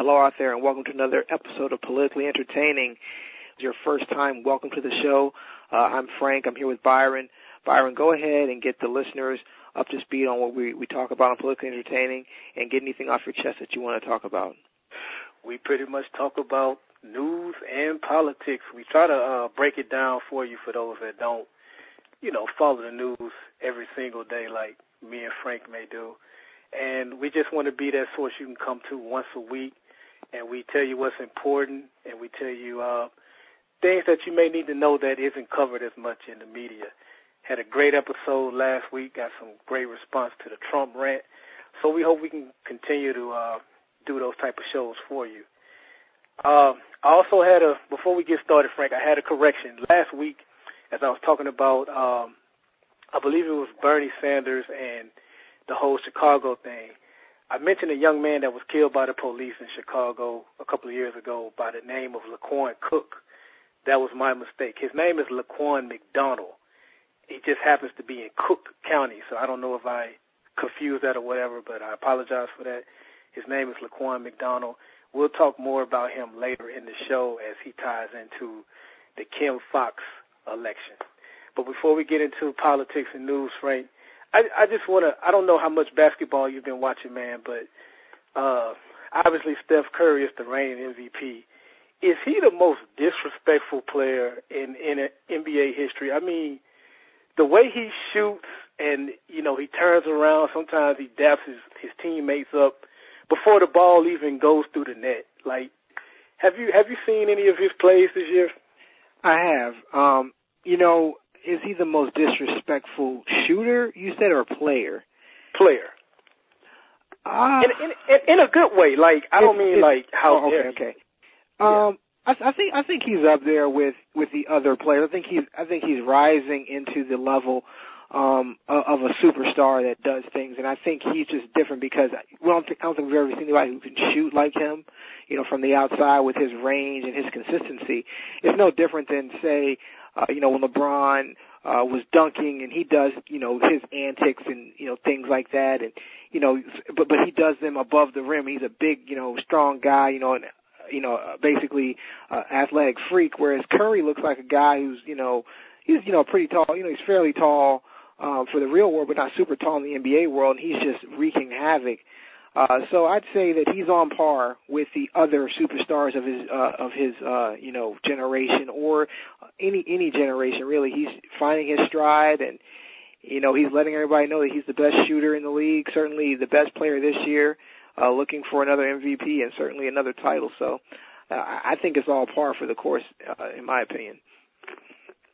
Hello out there, and welcome to another episode of Politically Entertaining. It's your first time, welcome to the show. Uh, I'm Frank. I'm here with Byron. Byron, go ahead and get the listeners up to speed on what we, we talk about on Politically Entertaining and get anything off your chest that you want to talk about. We pretty much talk about news and politics. We try to uh, break it down for you for those that don't, you know, follow the news every single day like me and Frank may do. And we just want to be that source you can come to once a week, and we tell you what's important, and we tell you uh, things that you may need to know that isn't covered as much in the media. Had a great episode last week. Got some great response to the Trump rant. So we hope we can continue to uh, do those type of shows for you. Uh, I also had a before we get started, Frank. I had a correction last week as I was talking about. Um, I believe it was Bernie Sanders and the whole Chicago thing. I mentioned a young man that was killed by the police in Chicago a couple of years ago by the name of Laquan Cook. That was my mistake. His name is Laquan McDonald. He just happens to be in Cook County, so I don't know if I confused that or whatever, but I apologize for that. His name is Laquan McDonald. We'll talk more about him later in the show as he ties into the Kim Foxx election. But before we get into politics and news, Frank, I, I just want to. I don't know how much basketball you've been watching, man, but uh, obviously Steph Curry is the reigning MVP. Is he the most disrespectful player in in NBA history? I mean, the way he shoots and you know he turns around. Sometimes he daps his his teammates up before the ball even goes through the net. Like, have you have you seen any of his plays this year? I have. Um, you know, is he the most disrespectful shooter you said or player? Player. Uh, in, in, in, in a good way. Like I don't mean like how. Oh, okay, okay. Um, I, I think I think he's up there with with the other players. I think he's I think he's rising into the level um of a superstar that does things and I think he's just different because we don't think, I don't think we've ever seen anybody who can shoot like him, you know, from the outside with his range and his consistency. It's no different than say uh, you know, when LeBron uh, was dunking and he does, you know, his antics and, you know, things like that. And, you know, but, but he does them above the rim. He's a big, you know, strong guy, you know, and, you know, basically, uh, athletic freak, whereas Curry looks like a guy who's, you know, he's, you know, pretty tall, you know, he's fairly tall, um, for the real world, but not super tall in the NBA world, and he's just wreaking havoc uh, so I'd say that he's on par with the other superstars of his uh, of his uh, you know generation or any any generation really. He's finding his stride and you know he's letting everybody know that he's the best shooter in the league, certainly the best player this year, uh, looking for another MVP and certainly another title. So uh, I think it's all par for the course, uh, in my opinion.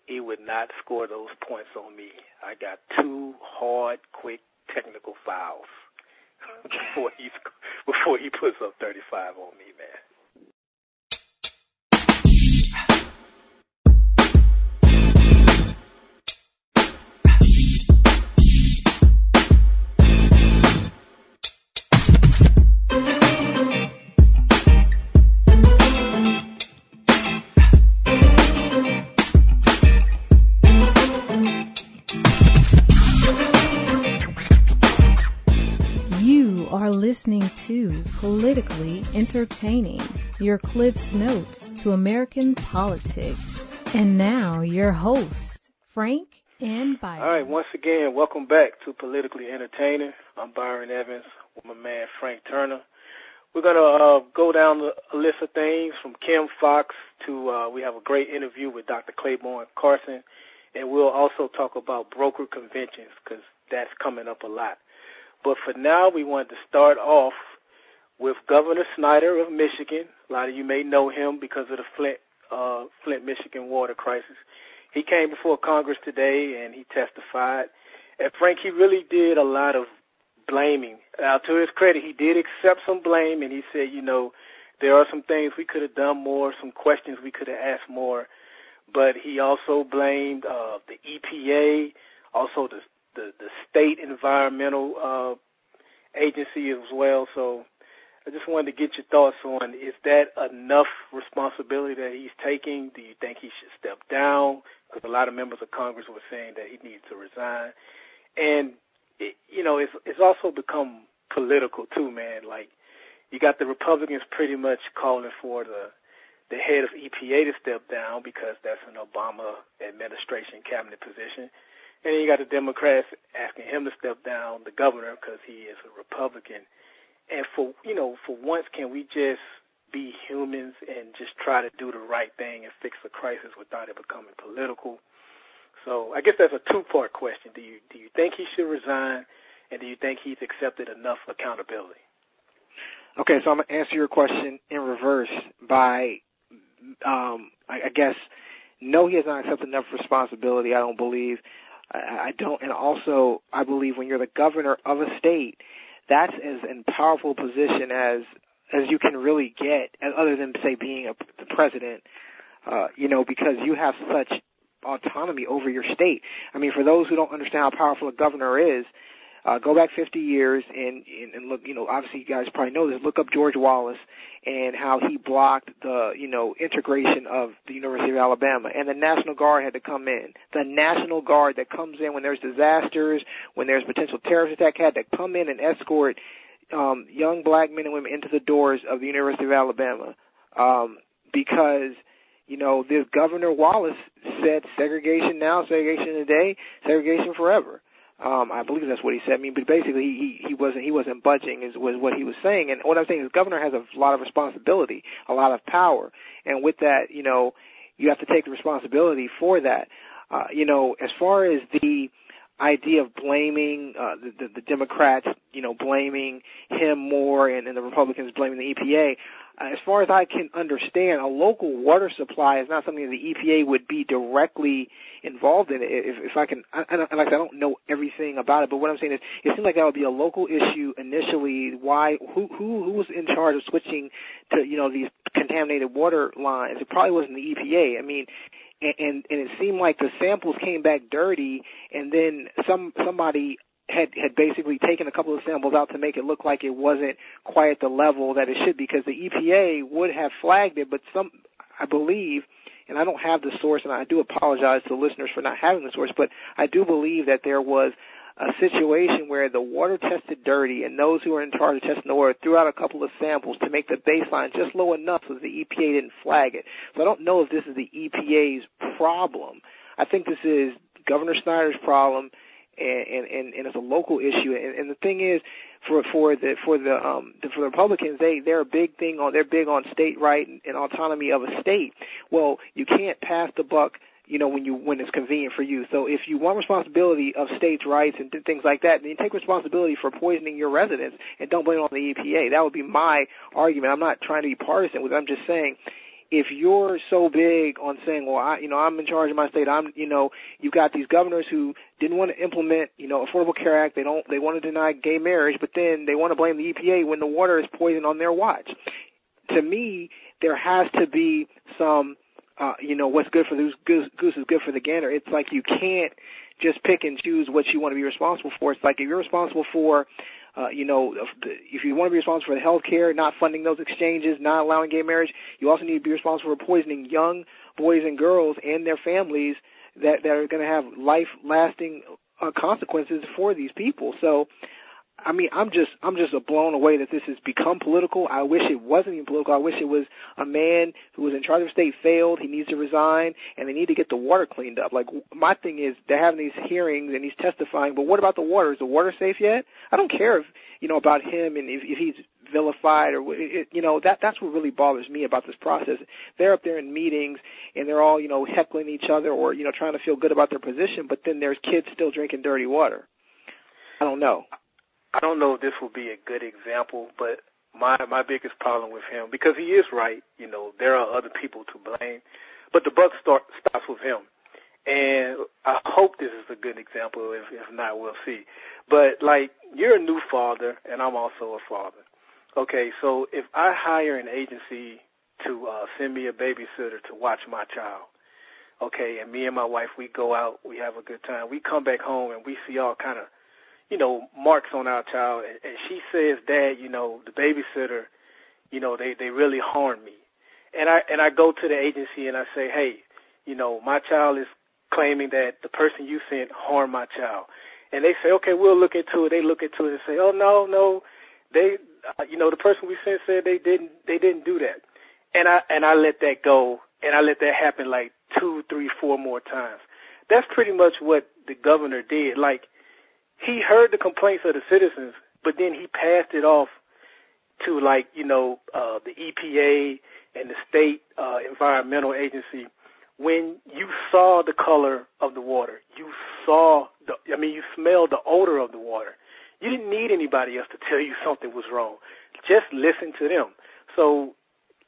He would not score those points on me. I got two hard, quick technical fouls before he before he puts up 35 on me, man. Listening to Politically Entertaining, your Cliff's Notes to American politics. And now your host, Frank and Byron. All right, once again, welcome back to Politically Entertaining. I'm Byron Evans with my man Frank Turner. We're going to uh, go down a list of things from Kim Foxx to uh, we have a great interview with Dr. Clayborne Carson, and we'll also talk about broker conventions because that's coming up a lot. But for now, we wanted to start off with Governor Snyder of Michigan. A lot of you may know him because of the Flint, uh, Flint, Michigan water crisis. He came before Congress today and he testified. And Frank, he really did a lot of blaming. Now, to his credit, he did accept some blame and he said, you know, there are some things we could have done more, some questions we could have asked more. But he also blamed uh, the EPA, also the the the state environmental uh, agency as well. So I just wanted to get your thoughts on is that enough responsibility that he's taking? Do you think he should step down? Because a lot of members of Congress were saying that he needs to resign, and it, you know it's it's also become political too, man. Like you got the Republicans pretty much calling for the the head of EPA to step down because that's an Obama administration cabinet position. And then you got the Democrats asking him to step down, the governor, because he is a Republican. And for you know, for once, can we just be humans and just try to do the right thing and fix the crisis without it becoming political? So I guess that's a two-part question. Do you do you think he should resign, and do you think he's accepted enough accountability? Okay, so I'm gonna answer your question in reverse by, um, I, I guess, no, he has not accepted enough responsibility. I don't believe. I, I don't, and also I believe when you're the governor of a state, that's as in powerful position as as you can really get, other than say being a the president. Uh, you know, because you have such autonomy over your state. I mean, for those who don't understand how powerful a governor is, uh, go back 50 years and, and, and look, you know, obviously you guys probably know this, look up George Wallace and how he blocked the, you know, integration of the University of Alabama and the National Guard had to come in. The National Guard that comes in when there's disasters, when there's potential terrorist attack had to come in and escort um, young black men and women into the doors of the University of Alabama um, because you know this Governor Wallace said segregation now, segregation today, segregation forever. Um, I believe that's what he said. I mean, but basically he, he wasn't he wasn't budging is was what he was saying. And what I'm saying is, governor has a lot of responsibility, a lot of power, and with that, you know, you have to take the responsibility for that. Uh, you know, as far as the idea of blaming uh, the, the, the Democrats, you know, blaming him more, and, and the Republicans blaming the EPA. As far as I can understand, a local water supply is not something the EPA would be directly involved in. If, if I can, I, I, like I don't know everything about it, but what I'm saying is, it seems like that would be a local issue initially. Why? Who? Who? Who was in charge of switching to you know these contaminated water lines? It probably wasn't the EPA. I mean, and, and and it seemed like the samples came back dirty, and then some somebody had had basically taken a couple of samples out to make it look like it wasn't quite at the level that it should because the EPA would have flagged it, but some I believe and I don't have the source and I do apologize to listeners for not having the source, but I do believe that there was a situation where the water tested dirty and those who were in charge of testing the water threw out a couple of samples to make the baseline just low enough so the EPA didn't flag it. So I don't know if this is the EPA's problem. I think this is Governor Snyder's problem and, and, and it's a local issue. And, and the thing is, for for the for the um the, for the Republicans, they they're a big thing on they're big on state right and, and autonomy of a state. Well, you can't pass the buck you know, when you when it's convenient for you. So if you want responsibility of states' rights and things like that, then you take responsibility for poisoning your residents and don't blame it on the EPA. That would be my argument. I'm not trying to be partisan with it. I'm just saying if you're so big on saying, well, I, you know, I'm in charge of my state, I'm, you know, you've got these governors who didn't want to implement, you know, Affordable Care Act. They don't, they want to deny gay marriage, but then they want to blame the EPA when the water is poisoned on their watch. To me, there has to be some, uh, you know, what's good for the goose, goose is good for the gander. It's like you can't just pick and choose what you want to be responsible for. It's like if you're responsible for uh, you know, if you want to be responsible for the health care, not funding those exchanges, not allowing gay marriage, you also need to be responsible for poisoning young boys and girls and their families that, that are going to have life-lasting uh, consequences for these people. So, I mean, I'm just I'm just blown away that this has become political. I wish it wasn't even political. I wish it was a man who was in charge of state failed. He needs to resign, and they need to get the water cleaned up. Like my thing is, they're having these hearings and he's testifying, but what about the water? Is the water safe yet? I don't care if you know about him and if, if he's vilified or it, you know that that's what really bothers me about this process. They're up there in meetings and they're all you know heckling each other or you know trying to feel good about their position, but then there's kids still drinking dirty water. I don't know. I don't know if this will be a good example, but my my biggest problem with him because he is right. You know, there are other people to blame, but the buck start stops with him. And I hope this is a good example. If, if not, we'll see. But like, you're a new father, and I'm also a father. Okay, so if I hire an agency to uh, send me a babysitter to watch my child, okay, and me and my wife we go out, we have a good time. We come back home and we see all kind of you know, marks on our child, and, she says, "Dad, you know, the babysitter, you know, they they really harmed me." And I and I go to the agency and I say, "Hey, you know, my child is claiming that the person you sent harmed my child." And they say, "Okay, we'll look into it." They look into it and say, "Oh no, no, they uh, you know, the person we sent said they didn't they didn't do that, and I and I let that go, and I let that happen like two, three, four more times. That's pretty much what the governor did. Like he heard the complaints of the citizens, but then he passed it off to like you know uh, the EPA and the state uh, environmental agency. When you saw the color of the water, you saw the I mean you smelled the odor of the water. You didn't need anybody else to tell you something was wrong. Just listen to them. So,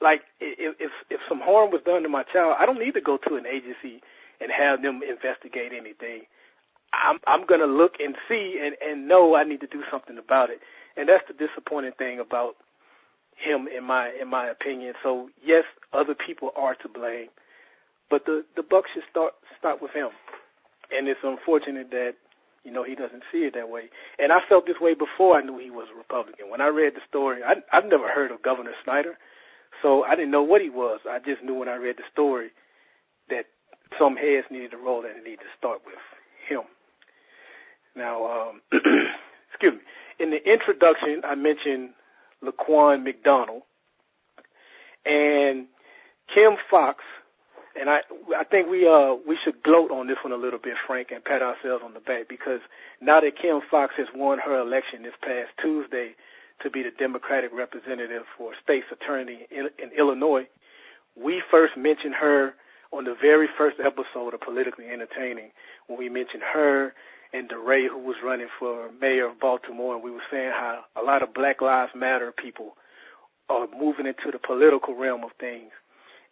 like if if, if some harm was done to my child, I don't need to go to an agency and have them investigate anything. I'm I'm gonna look and see and and know I need to do something about it. And that's the disappointing thing about him in my in my opinion. So yes, other people are to blame, but the the buck should start start with him. And it's unfortunate that you know he doesn't see it that way. And I felt this way before I knew he was a Republican. When I read the story, I I've never heard of Governor Snyder, so I didn't know what he was. I just knew when I read the story that some heads needed to roll and it needed to start with him. Now, um, excuse me. In the introduction, I mentioned Laquan McDonald and Kim Foxx, and I I think we uh we should gloat on this one a little bit, Frank, and pat ourselves on the back because now that Kim Foxx has won her election this past Tuesday to be the Democratic representative for state's attorney in, in Illinois, we first mentioned her on the very first episode of Politically Entertaining when we mentioned her and DeRay, who was running for mayor of Baltimore, and we were saying how a lot of Black Lives Matter people are moving into the political realm of things.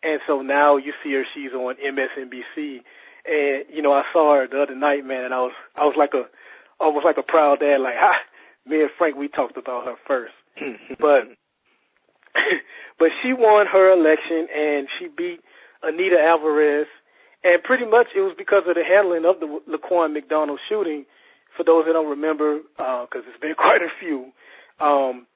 And so now you see her, she's on MSNBC, and you know I saw her the other night, man, and I was I was like a almost like a proud dad, like ha, me and Frank we talked about her first, but but she won her election and she beat Anita Alvarez and pretty much it was because of the handling of the Laquan McDonald shooting. For those that don't remember, because uh, it's been quite a few, um,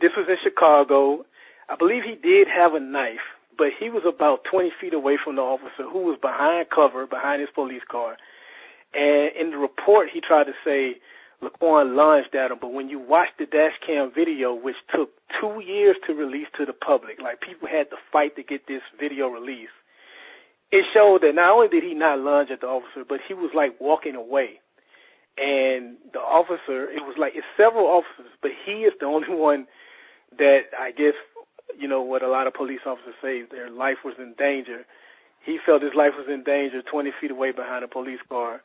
this was in Chicago. I believe he did have a knife, but he was about 20 feet away from the officer who was behind cover, behind his police car. And in the report, he tried to say Laquan lunged at him, but when you watch the dash cam video, which took two years to release to the public, like people had to fight to get this video released, it showed that not only did he not lunge at the officer, but he was like walking away. And the officer, it was like it's several officers, but he is the only one that I guess you know what a lot of police officers say their life was in danger. He felt his life was in danger 20 feet away behind a police car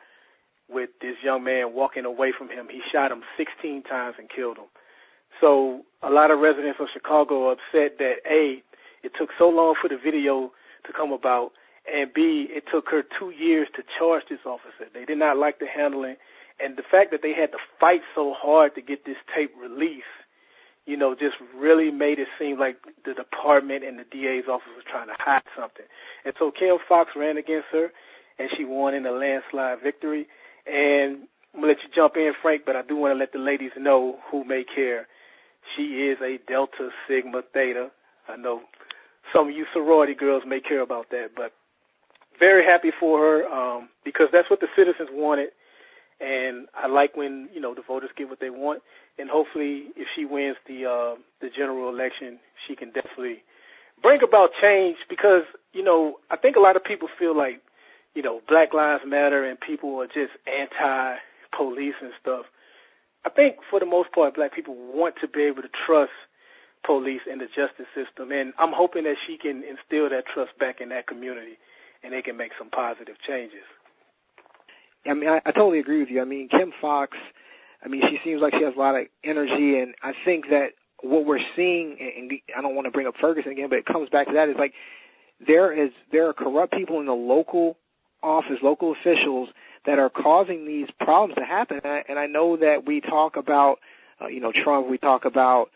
with this young man walking away from him. He shot him 16 times and killed him. So a lot of residents of Chicago are upset that A, it took so long for the video to come about, and B, it took her two years to charge this officer. They did not like the handling, and the fact that they had to fight so hard to get this tape released, you know, just really made it seem like the department and the DA's office was trying to hide something. And so Kim Foxx ran against her, and she won in a landslide victory. And I'm gonna let you jump in, Frank, but I do want to let the ladies know who may care. She is a Delta Sigma Theta. I know some of you sorority girls may care about that, but very happy for her um, because that's what the citizens wanted, and I like when you know the voters get what they want. And hopefully, if she wins the uh, the general election, she can definitely bring about change because you know I think a lot of people feel like you know Black Lives Matter and people are just anti-police and stuff. I think for the most part, black people want to be able to trust police and the justice system, and I'm hoping that she can instill that trust back in that community and they can make some positive changes. I mean, I, I totally agree with you. I mean, Kim Foxx, I mean, she seems like she has a lot of energy, and I think that what we're seeing, and I don't want to bring up Ferguson again, but it comes back to that is like there is there are corrupt people in the local office, local officials that are causing these problems to happen. And I, and I know that we talk about, uh, you know, Trump, we talk about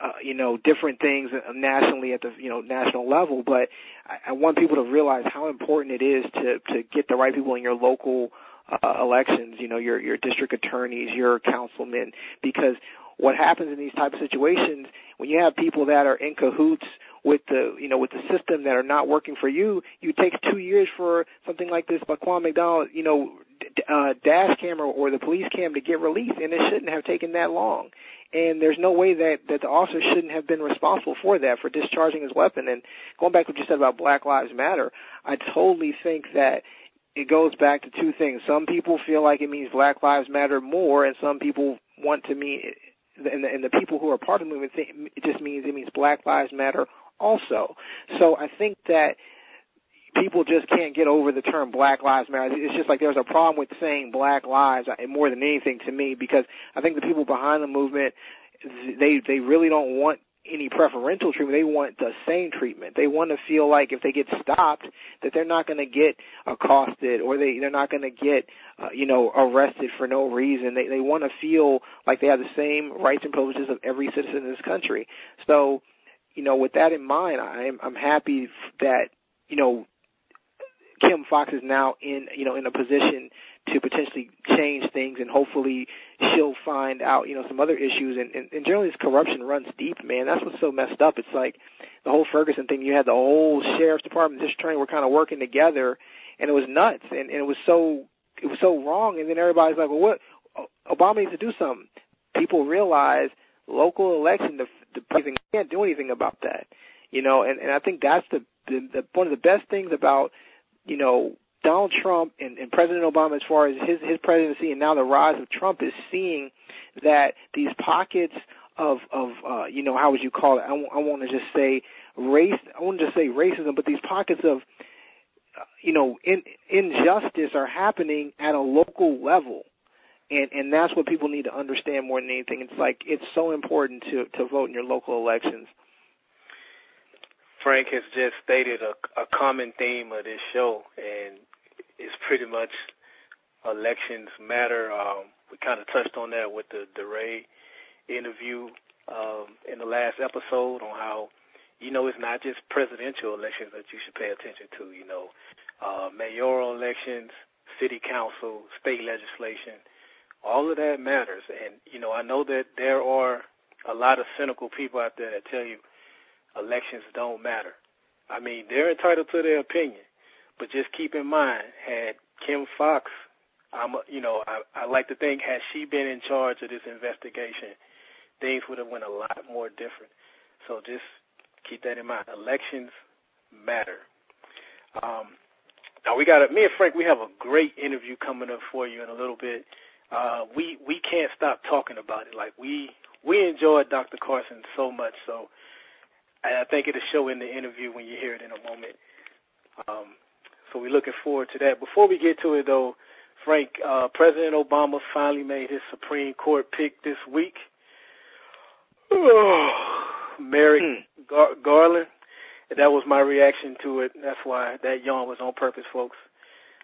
uh, you know, different things nationally at the you know national level. But I, I want people to realize how important it is to to get the right people in your local uh, elections. You know, your your district attorneys, your councilmen, because what happens in these type of situations when you have people that are in cahoots with the you know with the system that are not working for you, you take two years for something like this. Laquan McDonald, you know, uh, dash camera or the police cam to get released, and it shouldn't have taken that long. And there's no way that that the officer shouldn't have been responsible for that for discharging his weapon. And going back to what you said about Black Lives Matter, I totally think that it goes back to two things. Some people feel like it means Black Lives Matter more, and some people want to mean, and the, and the people who are part of the movement think it just means it means Black Lives Matter also. So I think that people just can't get over the term Black Lives Matter. It's just like there's a problem with saying Black Lives more than anything to me because I think the people behind the movement they they really don't want any preferential treatment. They want the same treatment. They want to feel like if they get stopped, that they're not going to get accosted or they they're not going to get uh, you know arrested for no reason. They they want to feel like they have the same rights and privileges of every citizen in this country. So, you know, with that in mind, I'm I'm happy that you know Kim Foxx is now in you know in a position to potentially change things and hopefully she'll find out, you know, some other issues and, and, and generally this corruption runs deep, man. That's what's so messed up. It's like the whole Ferguson thing, you had the whole sheriff's department, district attorney were kind of working together and it was nuts and, and it was so it was so wrong and then everybody's like, Well what Obama needs to do something. People realize local election the the president can't do anything about that. You know, and, and I think that's the, the, the one of the best things about, you know, Donald Trump and, and President Obama, as far as his his presidency and now the rise of Trump, is seeing that these pockets of of uh, you know how would you call it? I, w- I want to just say race. I want to just say racism, but these pockets of you know in, injustice are happening at a local level, and and that's what people need to understand more than anything. It's like it's so important to to vote in your local elections. Frank has just stated a, a common theme of this show, and it's pretty much elections matter. Um, we kind of touched on that with the DeRay interview um, in the last episode on how, you know, it's not just presidential elections that you should pay attention to. You know, uh, mayoral elections, city council, state legislation, all of that matters. And you know, I know that there are a lot of cynical people out there that tell you elections don't matter. I mean, they're entitled to their opinion, but just keep in mind, had Kim Foxx, I'm, you know, I, I like to think, had she been in charge of this investigation, things would have went a lot more different. So just keep that in mind. Elections matter. Um, now we got a, me and Frank. We have a great interview coming up for you in a little bit. Uh, we we can't stop talking about it. Like we we enjoyed Dr. Carson so much. So I think it'll show in the interview when you hear it in a moment. Um, so we're looking forward to that. Before we get to it, though, Frank, uh, President Obama finally made his Supreme Court pick this week. Oh, Merrick hmm. Gar- Garland. That was my reaction to it. That's why that yawn was on purpose, folks.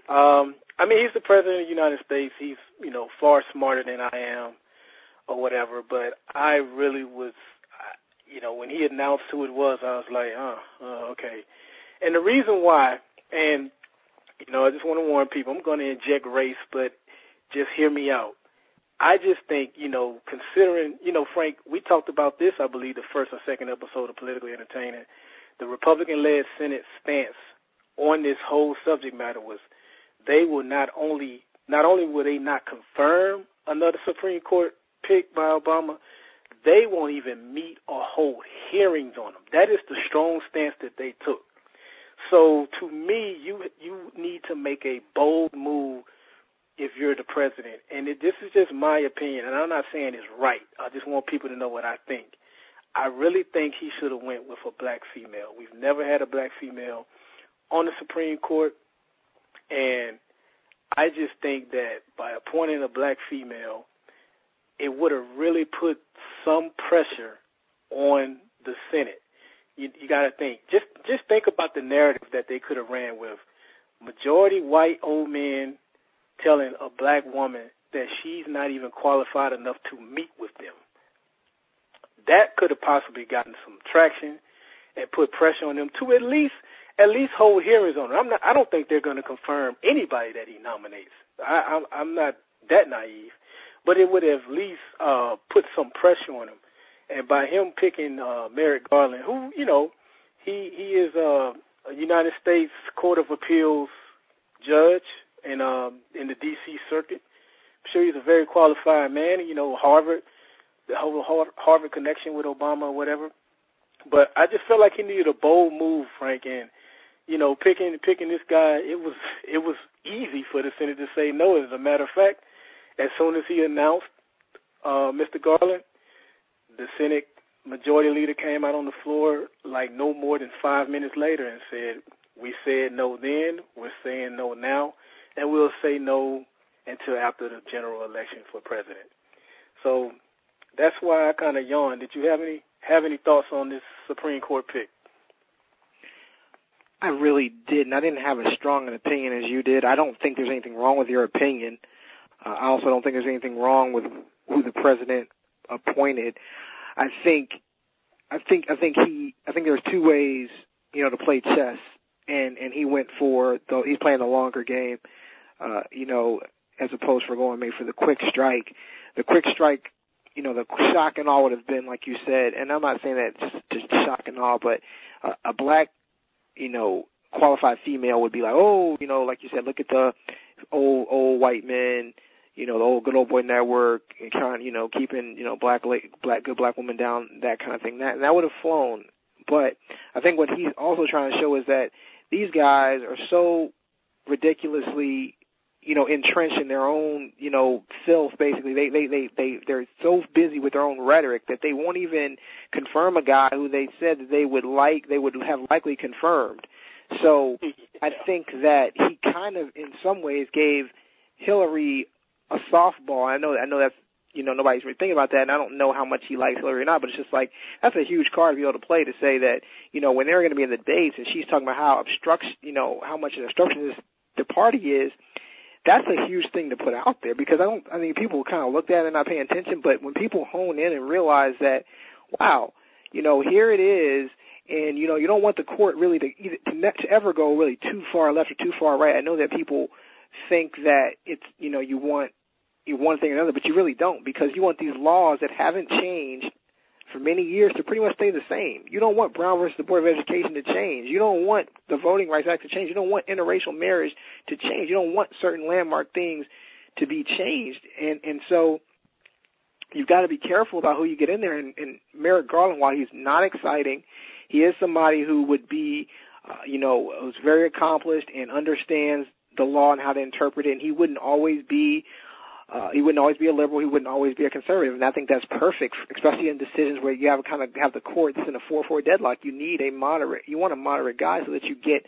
Um, I mean, he's the president of the United States. He's, you know, far smarter than I am or whatever, but I really was you know, when he announced who it was, I was like, oh, oh okay. And the reason why, and you know, I just want to warn people, I'm going to inject race, but just hear me out. I just think, you know, considering, you know, Frank, we talked about this, I believe, the first or second episode of Politically Entertaining. The Republican-led Senate stance on this whole subject matter was they will not only not only will they not confirm another Supreme Court pick by Obama, they won't even meet or hold hearings on them. That is the strong stance that they took. So to me, you you need to make a bold move if you're the president. And it, this is just my opinion, and I'm not saying it's right. I just want people to know what I think. I really think he should have went with a black female. We've never had a black female on the Supreme Court, and I just think that by appointing a black female, it would have really put some pressure on the Senate. You, you got to think. Just just think about the narrative that they could have ran with. Majority white old men telling a black woman that she's not even qualified enough to meet with them. That could have possibly gotten some traction and put pressure on them to at least at least hold hearings on her. I'm not. I don't think they're going to confirm anybody that he nominates. I, I'm, I'm not that naive but it would have at least uh, put some pressure on him. And by him picking uh, Merrick Garland, who you know, he he is uh, a United States Court of Appeals judge in um, in the D.C. Circuit. I'm sure he's a very qualified man. You know, Harvard the whole Harvard connection with Obama or whatever. But I just felt like he needed a bold move, Frank, and you know, picking picking this guy, it was it was easy for the Senate to say no. As a matter of fact, as soon as he announced uh, Mr. Garland, the Senate majority leader came out on the floor like no more than five minutes later and said, "We said no then, we're saying no now, and we'll say no until after the general election for president." So that's why I kind of yawned. Did you have any have any thoughts on this Supreme Court pick? I really didn't. I didn't have as strong an opinion as you did. I don't think there's anything wrong with your opinion. Uh, I also don't think there's anything wrong with who the president appointed. I think, I think, I think he, I think there's two ways, you know, to play chess, and and he went for the, he's playing the longer game, uh, you know, as opposed for going maybe for the quick strike. The quick strike, you know, the shock and awe would have been like you said, and I'm not saying that just just shock and awe, but uh, a black you know, qualified female would be like, oh, you know, like you said, look at the old old white men, you know, the old good old boy network, and kind you know, keeping, you know, black black good black women down, that kind of thing. That and that would have flown. But I think what he's also trying to show is that these guys are so ridiculously you know, entrenched in their own, you know, filth basically. They they they they they're so busy with their own rhetoric that they won't even confirm a guy who they said that they would like they would have likely confirmed. So I think that he kind of in some ways gave Hillary a softball. I know I know that's you know nobody's really thinking about that, and I don't know how much he likes Hillary or not. But it's just like that's a huge card to be able to play to say that you know when they're going to be in the debates and she's talking about how obstruction, you know how much an obstructionist the party is that's a huge thing to put out there because I don't. I mean, people kind of look at it and not pay attention, but when people hone in and realize that, wow, you know, here it is, and you know, you don't want the court really to either to, to ever go really too far left or too far right. I know that people think that it's you know you want you one thing or another, but you really don't because you want these laws that haven't changed for many years to pretty much stay the same. You don't want Brown versus the Board of Education to change. You don't want the Voting Rights Act to change. You don't want interracial marriage to change. You don't want certain landmark things to be changed. And and so you've got to be careful about who you get in there. And, and Merrick Garland, while he's not exciting, he is somebody who would be, uh, you know, who's very accomplished and understands the law and how to interpret it. And he wouldn't always be uh, he wouldn't always be a liberal. He wouldn't always be a conservative, and I think that's perfect, especially in decisions where you have kind of have the courts in a four-four deadlock. You need a moderate. You want a moderate guy so that you get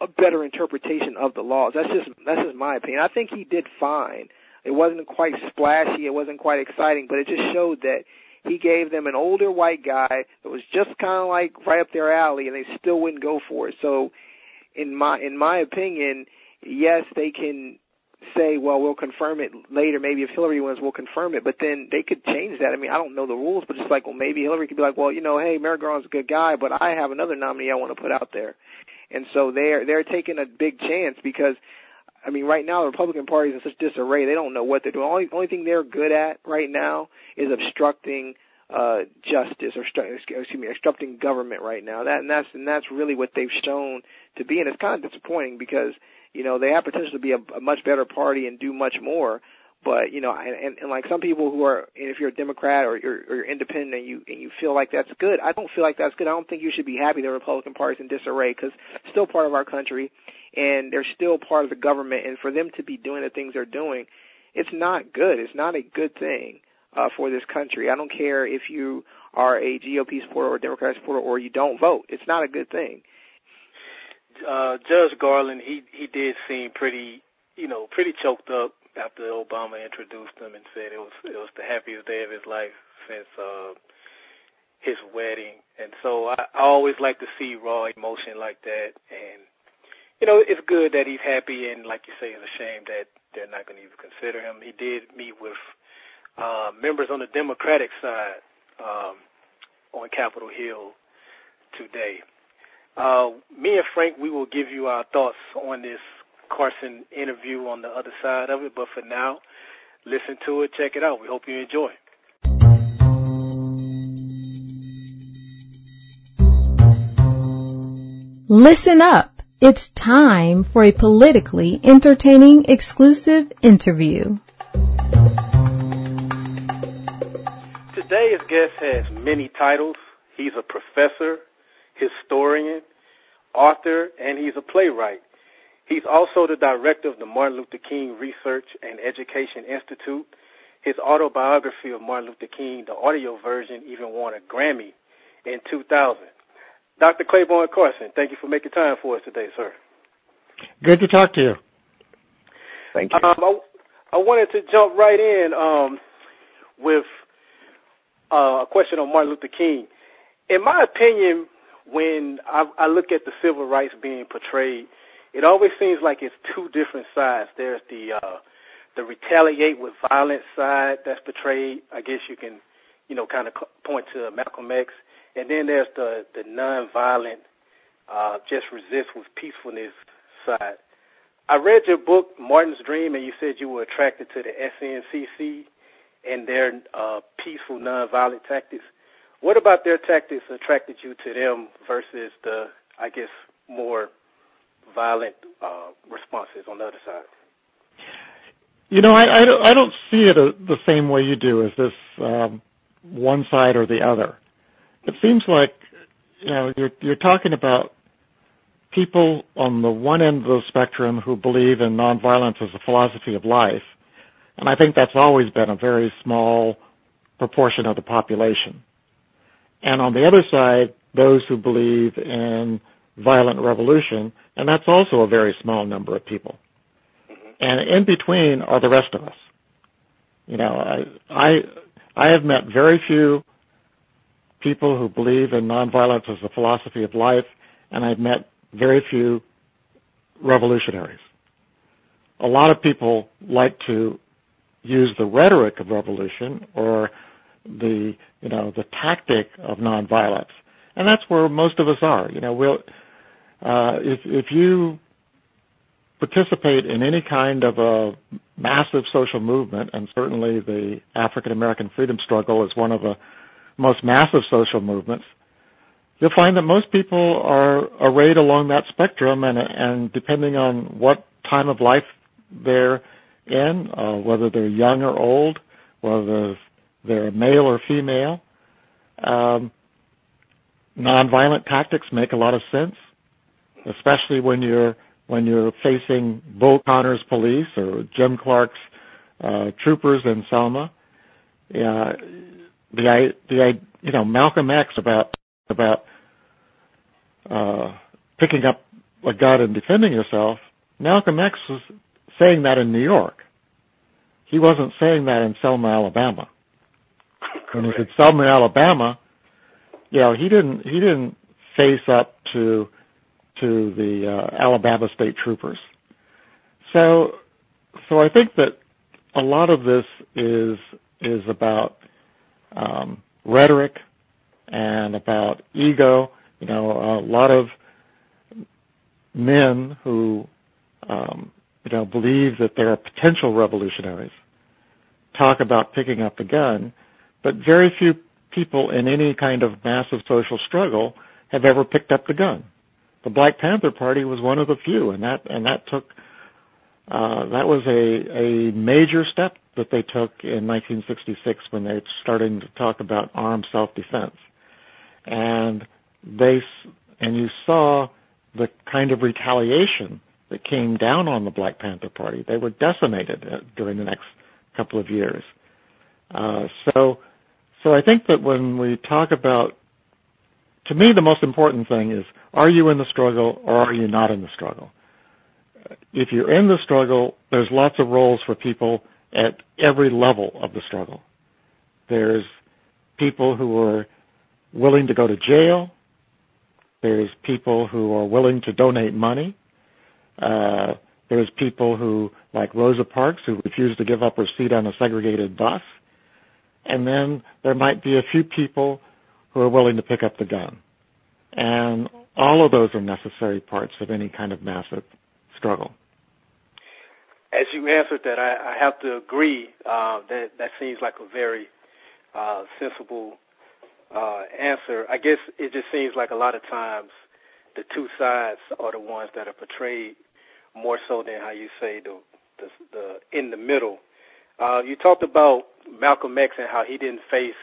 a better interpretation of the laws. That's just that's just my opinion. I think he did fine. It wasn't quite splashy. It wasn't quite exciting, but it just showed that he gave them an older white guy that was just kind of like right up their alley, and they still wouldn't go for it. So, in my in my opinion, yes, they can say, well, we'll confirm it later. Maybe if Hillary wins, we'll confirm it. But then they could change that. I mean, I don't know the rules, but it's like, well, maybe Hillary could be like, well, you know, hey, Merrick Garland's a good guy, but I have another nominee I want to put out there. And so they're they're taking a big chance because, I mean, right now the Republican Party is in such disarray. They don't know what they're doing. Only only thing they're good at right now is obstructing uh justice or excuse me obstructing government right now that and that's and that's really what they've shown to be and it's kind of disappointing because you know, they have potential to be a, a much better party and do much more. But you know, and, and, and like some people who are, if you're a Democrat or you're, or you're independent and you and you feel like that's good, I don't feel like that's good. I don't think you should be happy the Republican Party's in disarray because still part of our country, and they're still part of the government. And for them to be doing the things they're doing, it's not good. It's not a good thing uh, for this country. I don't care if you are a GOP supporter or a Democrat supporter or you don't vote. It's not a good thing uh, Judge Garland, he he did seem pretty, you know, pretty choked up after Obama introduced him and said it was it was the happiest day of his life since uh, his wedding. And so I, I always like to see raw emotion like that. And you know, it's good that he's happy, and like you say, it's a shame that they're not going to even consider him. He did meet with uh, members on the Democratic side um, on Capitol Hill today. Uh, me and Frank, we will give you our thoughts on this Carson interview on the other side of it. But for now, listen to it, check it out. We hope you enjoy. Listen up. It's time for a politically entertaining exclusive interview. Today's guest has many titles. He's a professor, historian, author, and he's a playwright. He's also the director of the Martin Luther King Research and Education Institute. His autobiography of Martin Luther King, the audio version, even won a Grammy in 2000. Dr. Clayborne Carson, thank you for making time for us today, sir. Good to talk to you. Thank you. Um, I, I, wanted to jump right in um, with uh, a question on Martin Luther King. In my opinion, when I, I look at the civil rights being portrayed, it always seems like it's two different sides. There's the uh, the retaliate with violence side that's portrayed. I guess you can, you know, kind of point to Malcolm X, and then there's the the nonviolent, uh, just resist with peacefulness side. I read your book, Martin's Dream, and you said you were attracted to the SNCC and their uh, peaceful, nonviolent tactics. What about their tactics attracted you to them versus the, I guess, more violent uh, responses on the other side? You know, I, I, don't, I don't see it a, the same way you do as this um, one side or the other. It seems like you know you're you're talking about people on the one end of the spectrum who believe in nonviolence as a philosophy of life, I think that's always been a very small proportion of the population. And on the other side, those who believe in violent revolution, and that's also a very small number of people. Mm-hmm. And in between are the rest of us. You know, I, I, I have met very few people who believe in nonviolence as a philosophy of life, and I've met very few revolutionaries. A lot of people like to use the rhetoric of revolution or the you know the tactic of nonviolence, and that's where most of us are. You know, we'll uh, if if you participate in any kind of a massive social movement, and certainly the African American freedom struggle is one of the most massive social movements, you'll find that most people are arrayed along that spectrum, and, and depending on what time of life they're in, uh, whether they're young or old, whether they're male or female, um, nonviolent tactics make a lot of sense, especially when you're when you're facing Bull Connor's police or Jim Clark's uh, troopers in Selma. Uh, the the you know Malcolm X about about uh, picking up a gun and defending yourself, Malcolm X was saying that in New York. He wasn't saying that in Selma, Alabama. When he said Selma, Alabama, you know, he didn't he didn't face up to to the uh, Alabama state troopers. So so I think that a lot of this is is about um, rhetoric and about ego you know, a lot of men who, um, you know, believe that they're potential revolutionaries talk about picking up the gun, but very few people in any kind of massive social struggle have ever picked up the gun. The Black Panther Party was one of the few, and that and that took uh, that was a a major step that they took in 1966 when they started to talk about armed self-defense. And they and you saw the kind of retaliation that came down on the Black Panther Party. They were decimated uh, during the next couple of years. Uh, so, so I think that when we talk about, to me, the most important thing is: Are you in the struggle or are you not in the struggle? If you're in the struggle, there's lots of roles for people at every level of the struggle. There's people who are willing to go to jail there's people who are willing to donate money. Uh, there's people who, like Rosa Parks, who refuse to give up her seat on a segregated bus. And then there might be a few people who are willing to pick up the gun. And all of those are necessary parts of any kind of massive struggle. As you answered that, I, I have to agree uh, that that seems like a very uh, sensible uh, answer, I guess it just seems like a lot of times the two sides are the ones that are portrayed more so than how you say the the, the in the middle. Uh, you talked about Malcolm X and how he didn't face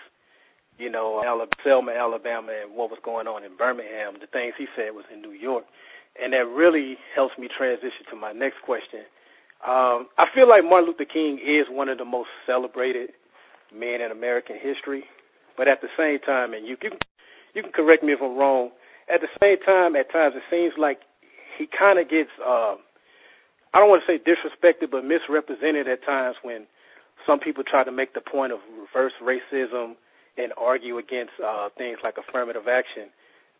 you know, Alabama, Selma, Alabama, and what was going on in Birmingham. The things he said was in New York, and that really helps me transition to my next question. Um, I feel like Martin Luther King is one of the most celebrated men in American history, but at the same time, and you can you can correct me if I'm wrong. At the same time, at times it seems like he kind of gets uh, I don't want to say disrespected, but misrepresented at times when some people try to make the point of reverse racism and argue against uh, things like affirmative action,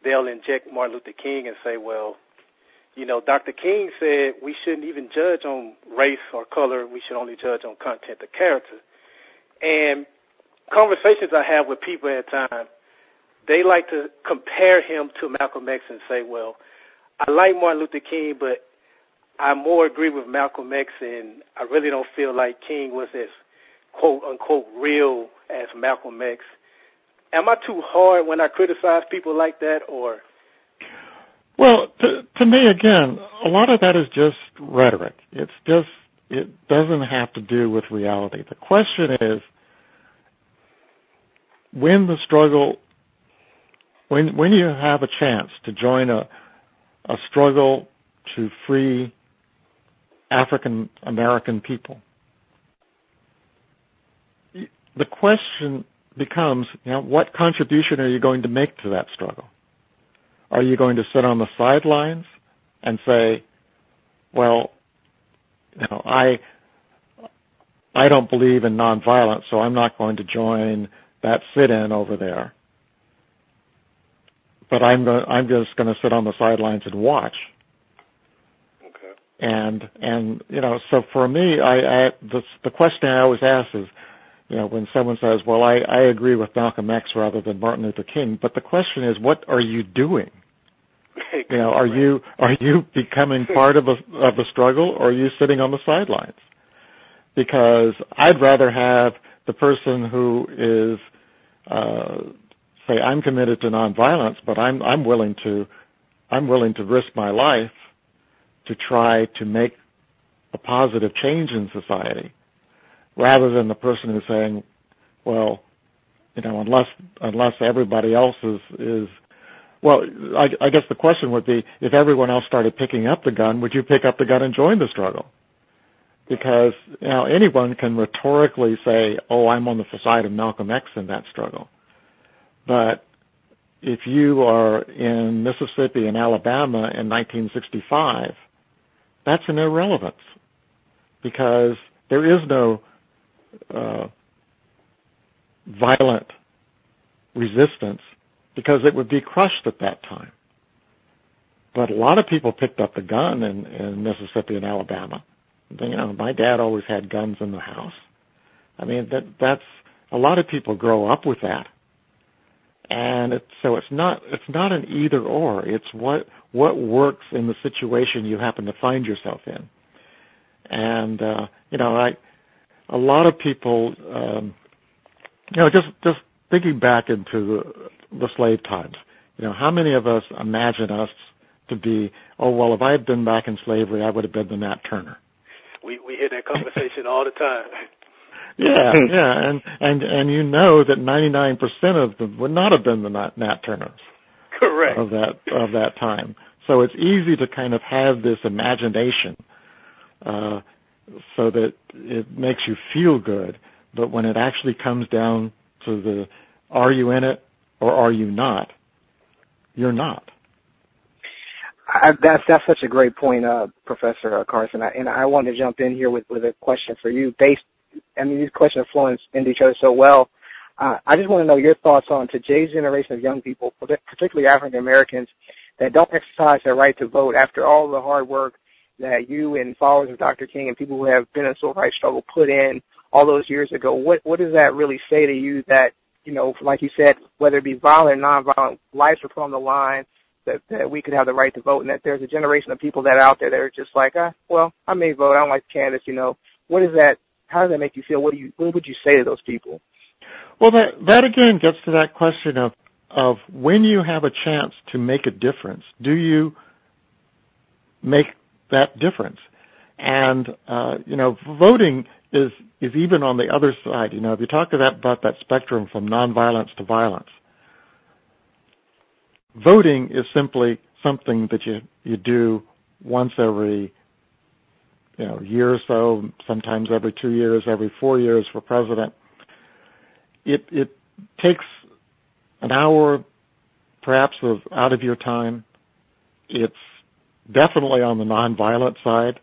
they'll inject Martin Luther King and say, well, you know, Dr. King said we shouldn't even judge on race or color. We should only judge on content or character. And conversations I have with people at times, they like to compare him to Malcolm X and say, well, I like Martin Luther King, but I more agree with Malcolm X, and I really don't feel like King was as quote unquote real as Malcolm X am I too hard when I criticize people like that, or? Well, to, to me, again, a lot of that is just rhetoric. It's just it doesn't have to do with reality. The question is, when the struggle, when when you have a chance to join a a struggle to free African American people, the question becomes, you know, what contribution are you going to make to that struggle? Are you going to sit on the sidelines and say, well, you know, I, I don't believe in nonviolence, so I'm not going to join that sit-in over there. But I'm going, I'm just going to sit on the sidelines and watch. Okay. And and you know, so for me, I, I the the question I always ask is, you know, when someone says, well, I, I agree with Malcolm X rather than Martin Luther King, but the question is, what are you doing? You know, are you are you becoming part of a of a struggle, or are you sitting on the sidelines? Because I'd rather have the person who is uh, say I'm committed to nonviolence, but I'm I'm willing to I'm willing to risk my life to try to make a positive change in society rather than the person who's saying, well, you know, unless unless everybody else is is well, I, I guess the question would be, if everyone else started picking up the gun, would you pick up the gun and join the struggle? Because you know anyone can rhetorically say, "Oh, I'm on the side of Malcolm X in that struggle," but if you are in Mississippi and Alabama in 1965, that's an irrelevance because there is no uh, violent resistance because it would be crushed at that time. But a lot of people picked up the gun in, in Mississippi and Alabama. You know, my dad always had guns in the house. I mean, that that's a lot of people grow up with that, and it's, so it's not it's not an either or. It's what what works in the situation you happen to find yourself in. And uh, you know, I a lot of people, um, you know, just just thinking back into the, the slave times, you know, how many of us imagine us to be, oh well, if I had been back in slavery, I would have been the Nat Turner. We we hear that conversation all the time. Yeah, yeah, and and and you know that 99% of them would not have been the Nat, Nat Turners. Correct. Of that of that time. So it's easy to kind of have this imagination uh, so that it makes you feel good. But when it actually comes down to the are you in it or are you not, you're not. I, that's that's such a great point, uh, Professor Carson. I, and I want to jump in here with, with a question for you. Based, I mean, these questions flow into each other so well. Uh, I just want to know your thoughts on today's generation of young people, particularly African Americans, that don't exercise their right to vote after all the hard work that you and followers of Dr. King and people who have been in the civil rights struggle put in all those years ago. What what does that really say to you that, you know, like you said, whether it be violent or nonviolent, lives are put on the line, that, that we could have the right to vote and that there's a generation of people that are out there that are just like, ah, well, I may vote, I don't like the candidates, you know. What is that how does that make you feel? What do you what would you say to those people? Well that that again gets to that question of of when you have a chance to make a difference, do you make that difference. And, uh, you know, voting is is even on the other side. You know, if you talk to that about that spectrum from nonviolence to violence, voting is simply something that you you do once every you know year or so, sometimes every two years, every four years for president. It it takes an hour, perhaps, of out of your time. It's definitely on the nonviolent side,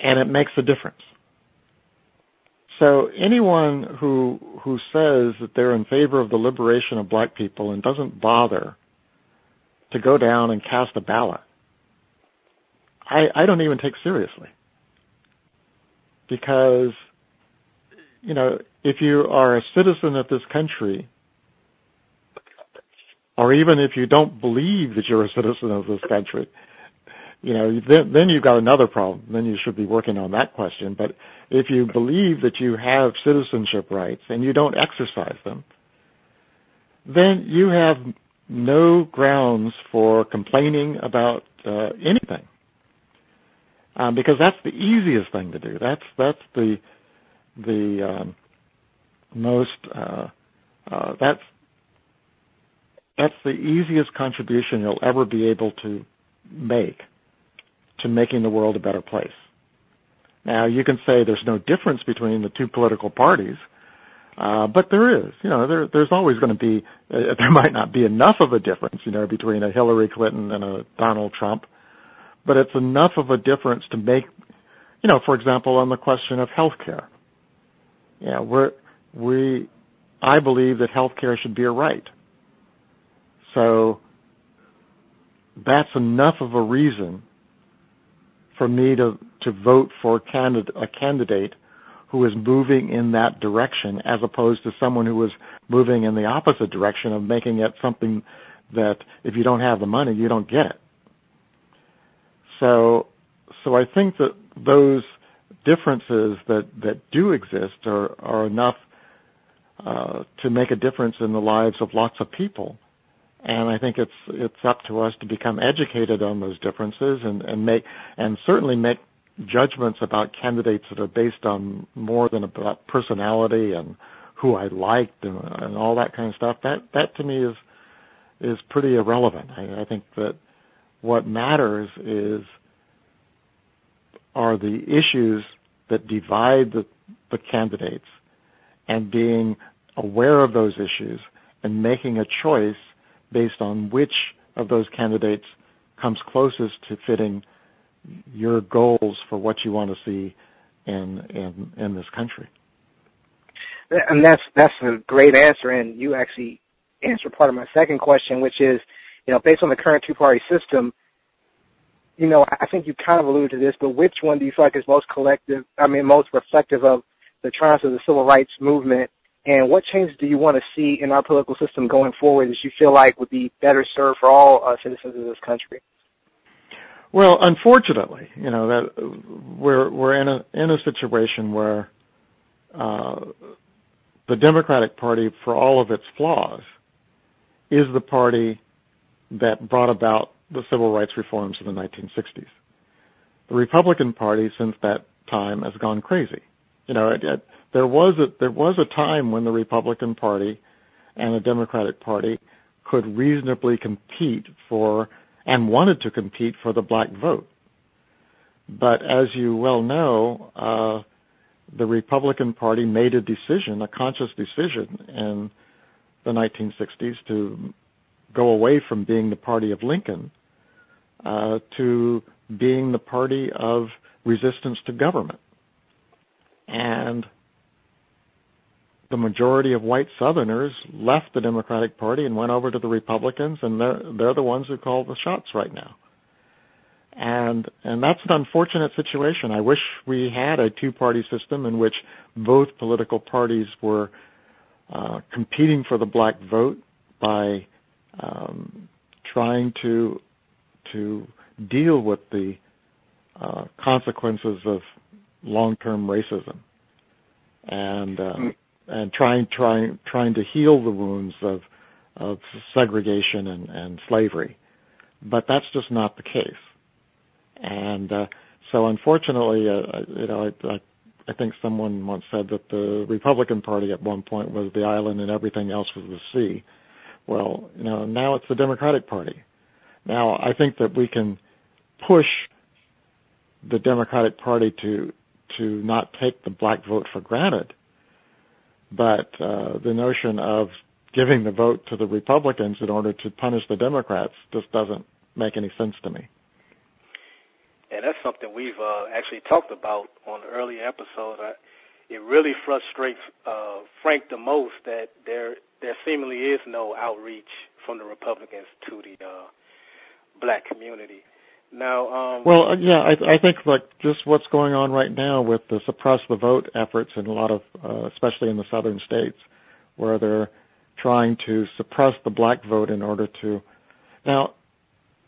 and it makes a difference. So anyone who who says that they're in favor of the liberation of black people and doesn't bother to go down and cast a ballot, I, I don't even take seriously. Because, you know, if you are a citizen of this country, or even if you don't believe that you're a citizen of this country, you know, then, then you've got another problem. Then you should be working on that question. But if you believe that you have citizenship rights and you don't exercise them, then you have no grounds for complaining about uh, anything. Um, because that's the easiest thing to do. That's that's the the um, most uh, uh, that's that's the easiest contribution you'll ever be able to make to making the world a better place. Now, you can say there's no difference between the two political parties, uh, but there is. You know, there, there's always going to be, uh, there might not be enough of a difference, you know, between a Hillary Clinton and a Donald Trump, but it's enough of a difference to make, you know, for example, on the question of health care. Yeah, we're, we, I believe that health care should be a right. So, that's enough of a reason for me to, to vote for a candidate, a candidate who is moving in that direction as opposed to someone who is moving in the opposite direction of making it something that if you don't have the money, you don't get it. So, so I think that those differences that, that do exist are, are enough uh, to make a difference in the lives of lots of people and I think it's it's up to us to become educated on those differences and, and make and certainly make judgments about candidates that are based on more than about personality and who I liked and, and all that kind of stuff. That that to me is is pretty irrelevant. I, I think that what matters is are the issues that divide the, the candidates and being aware of those issues and making a choice based on which of those candidates comes closest to fitting your goals for what you want to see in in in this country. And that's that's a great answer, and you actually answered part of my second question, which is, you know, based on the current two-party system, you know, I think you kind of alluded to this, but which one do you feel like is most collective? I mean, most reflective of the triumphs of the civil rights movement and what changes do you want to see in our political system going forward that you feel like would be better served for all uh, citizens of this country? Well, unfortunately, you know that we're we're in a in a situation where uh, the Democratic Party, for all of its flaws, is the party that brought about the civil rights reforms in the 1960s. The Republican Party, since that time, has gone crazy. You know, it, it, there was a there was a time when the Republican Party and the Democratic Party could reasonably compete for and wanted to compete for the black vote. But as you well know, uh, the Republican Party made a decision, a conscious decision in the 1960s to go away from being the party of Lincoln uh, to being the party of resistance to government. And the majority of white Southerners left the Democratic Party and went over to the Republicans, and they're they're the ones who call the shots right now. And and that's an unfortunate situation. I wish we had a two-party system in which both political parties were uh, competing for the black vote by um, trying to to deal with the uh, consequences of long-term racism. And uh, mm and trying trying trying to heal the wounds of of segregation and, and slavery, but that's just not the case. And uh, so, unfortunately, uh, you know, I, I, I think someone once said that the Republican Party at one point was the island and everything else was the sea. Well, you know, now it's the Democratic Party. Now, I think that we can push the Democratic Party to to not take the black vote for granted, but uh, the notion of giving the vote to the Republicans in order to punish the Democrats just doesn't make any sense to me. And that's something we've uh, actually talked about on the earlier episodes. I, it really frustrates uh, Frank the most that there there seemingly is no outreach from the Republicans to the uh, black community. Now, um, well, uh, yeah, I, I think like just what's going on right now with the suppress the vote efforts in a lot of, uh, especially in the southern states, where they're trying to suppress the black vote in order to. Now,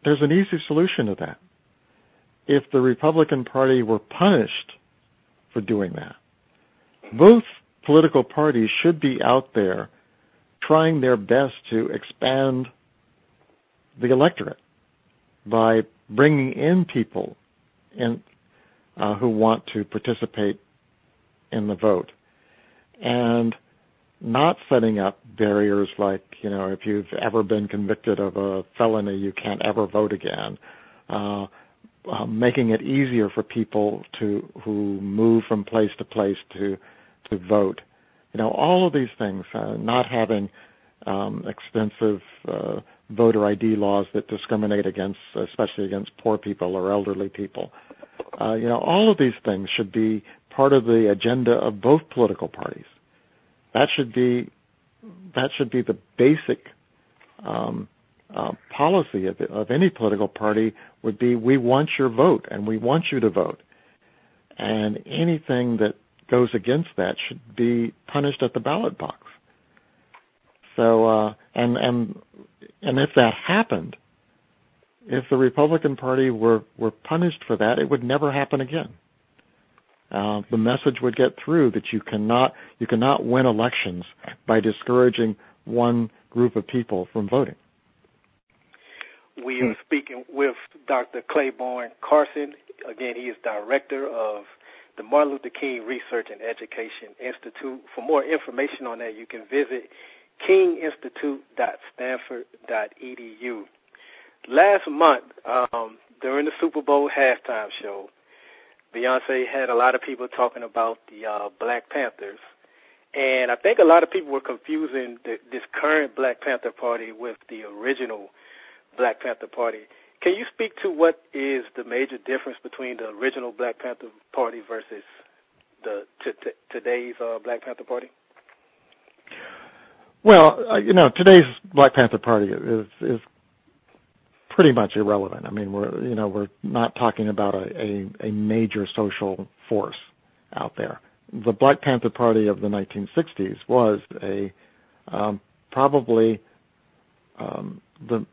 there's an easy solution to that. If the Republican Party were punished for doing that, both political parties should be out there trying their best to expand the electorate by bringing in people in, uh, who want to participate in the vote and not setting up barriers like, you know, if you've ever been convicted of a felony, you can't ever vote again. Uh, uh, making it easier for people to who move from place to place to to vote. You know, all of these things, uh, not having um, extensive uh, voter ID laws that discriminate against, especially against poor people or elderly people. Uh, you know, all of these things should be part of the agenda of both political parties. That should be that should be the basic um, uh, policy of, of any political party. Would be we want your vote and we want you to vote, and anything that goes against that should be punished at the ballot box. So, uh, and and and if that happened, if the Republican Party were were punished for that, it would never happen again. Uh, the message would get through that you cannot you cannot win elections by discouraging one group of people from voting. We are speaking with Dr. Clayborne Carson. Again, he is director of the Martin Luther King Research and Education Institute. For more information on that, you can visit kinginstitute.stanford.edu. Last month, um, during the Super Bowl halftime show, Beyonce had a lot of people talking about the uh, Black Panthers. And I think a lot of people were confusing the, this current Black Panther Party with the original Black Panther Party. Can you speak to what is the major difference between the original Black Panther Party versus the t- t- today's uh, Black Panther Party? Well, uh, you know, today's Black Panther Party is is pretty much irrelevant. I mean, we're you know we're not talking about a, a, a major social force out there. The Black Panther Party of the 1960s was a um, probably um, the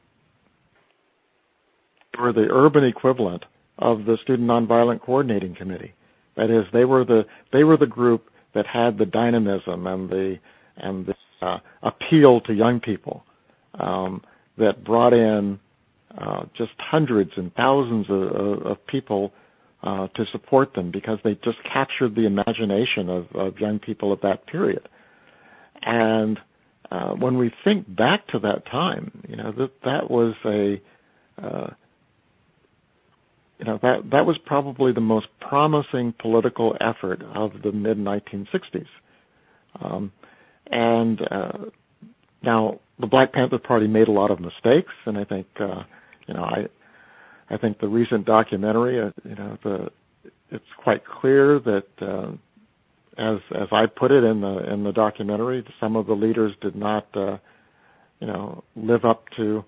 or the urban equivalent of the Student Nonviolent Coordinating Committee. That is, they were the they were the group that had the dynamism and the and the uh, appeal to young people um, that brought in uh, just hundreds and thousands of, of people uh, to support them because they just captured the imagination of, of young people of that period. And uh, when we think back to that time, you know that that was a uh, you know that that was probably the most promising political effort of the mid 1960s. Um, and uh, now the Black Panther Party made a lot of mistakes, and I think uh, you know I I think the recent documentary, uh, you know, the it's quite clear that uh, as as I put it in the in the documentary, some of the leaders did not uh, you know live up to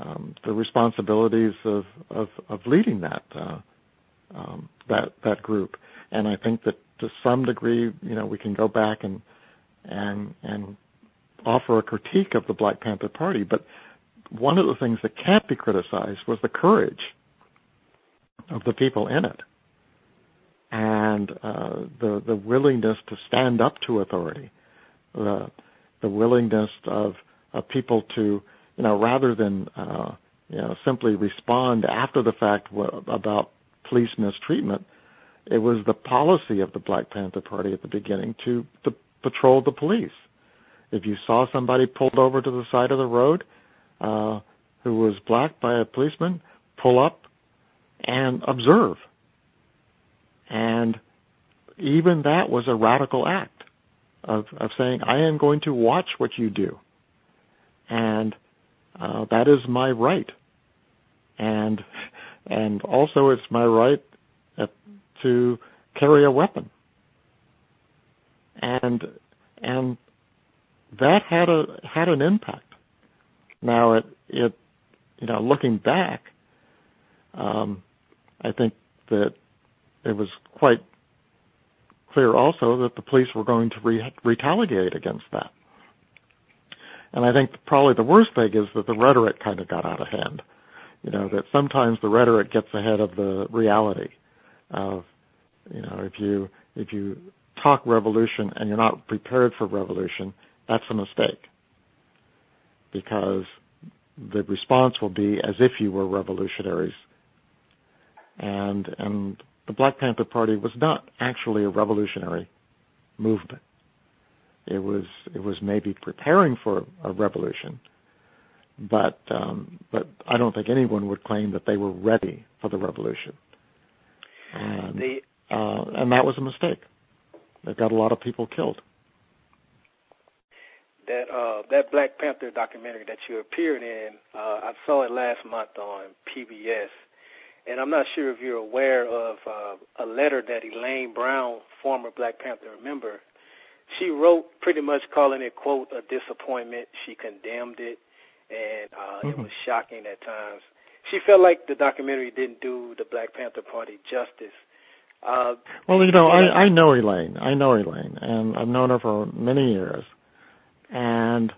um, the responsibilities of, of of leading that uh, um, that that group, and I think that to some degree, you know, we can go back and and and offer a critique of the Black Panther Party. But one of the things that can't be criticized was the courage of the people in it, and uh, the the willingness to stand up to authority, the the willingness of of people to you know rather than uh, you know simply respond after the fact about police mistreatment It was the policy of the Black Panther Party at the beginning to, to patrol the police. If you saw somebody pulled over to the side of the road uh, who was black by a policeman, pull up and observe. And even that was a radical act of, of saying, I am going to watch what you do. And uh, that is my right. And and also it's my right to carry a weapon. And and that had a had an impact. Now it it you know looking back, um, I think that it was quite clear also that the police were going to re- retaliate against that. And I think probably the worst thing is that the rhetoric kind of got out of hand. You know, that sometimes the rhetoric gets ahead of the reality of, you know, if you, if you talk revolution and you're not prepared for revolution, that's a mistake. Because the response will be as if you were revolutionaries. And, and the Black Panther Party was not actually a revolutionary movement. It was it was maybe preparing for a revolution, but um, but I don't think anyone would claim that they were ready for the revolution. And, the, uh, and that was a mistake. They got a lot of people killed. That uh, that Black Panther documentary that you appeared in, uh, I saw it last month on PBS, and I'm not sure if you're aware of uh, a letter that Elaine Brown, former Black Panther member, she wrote pretty much calling it quote a disappointment. She condemned it, and uh, mm-hmm. it was shocking at times. She felt like the documentary didn't do the Black Panther Party justice. Uh, well, you know, I, I know Elaine. I know Elaine, and I've known her for many years, and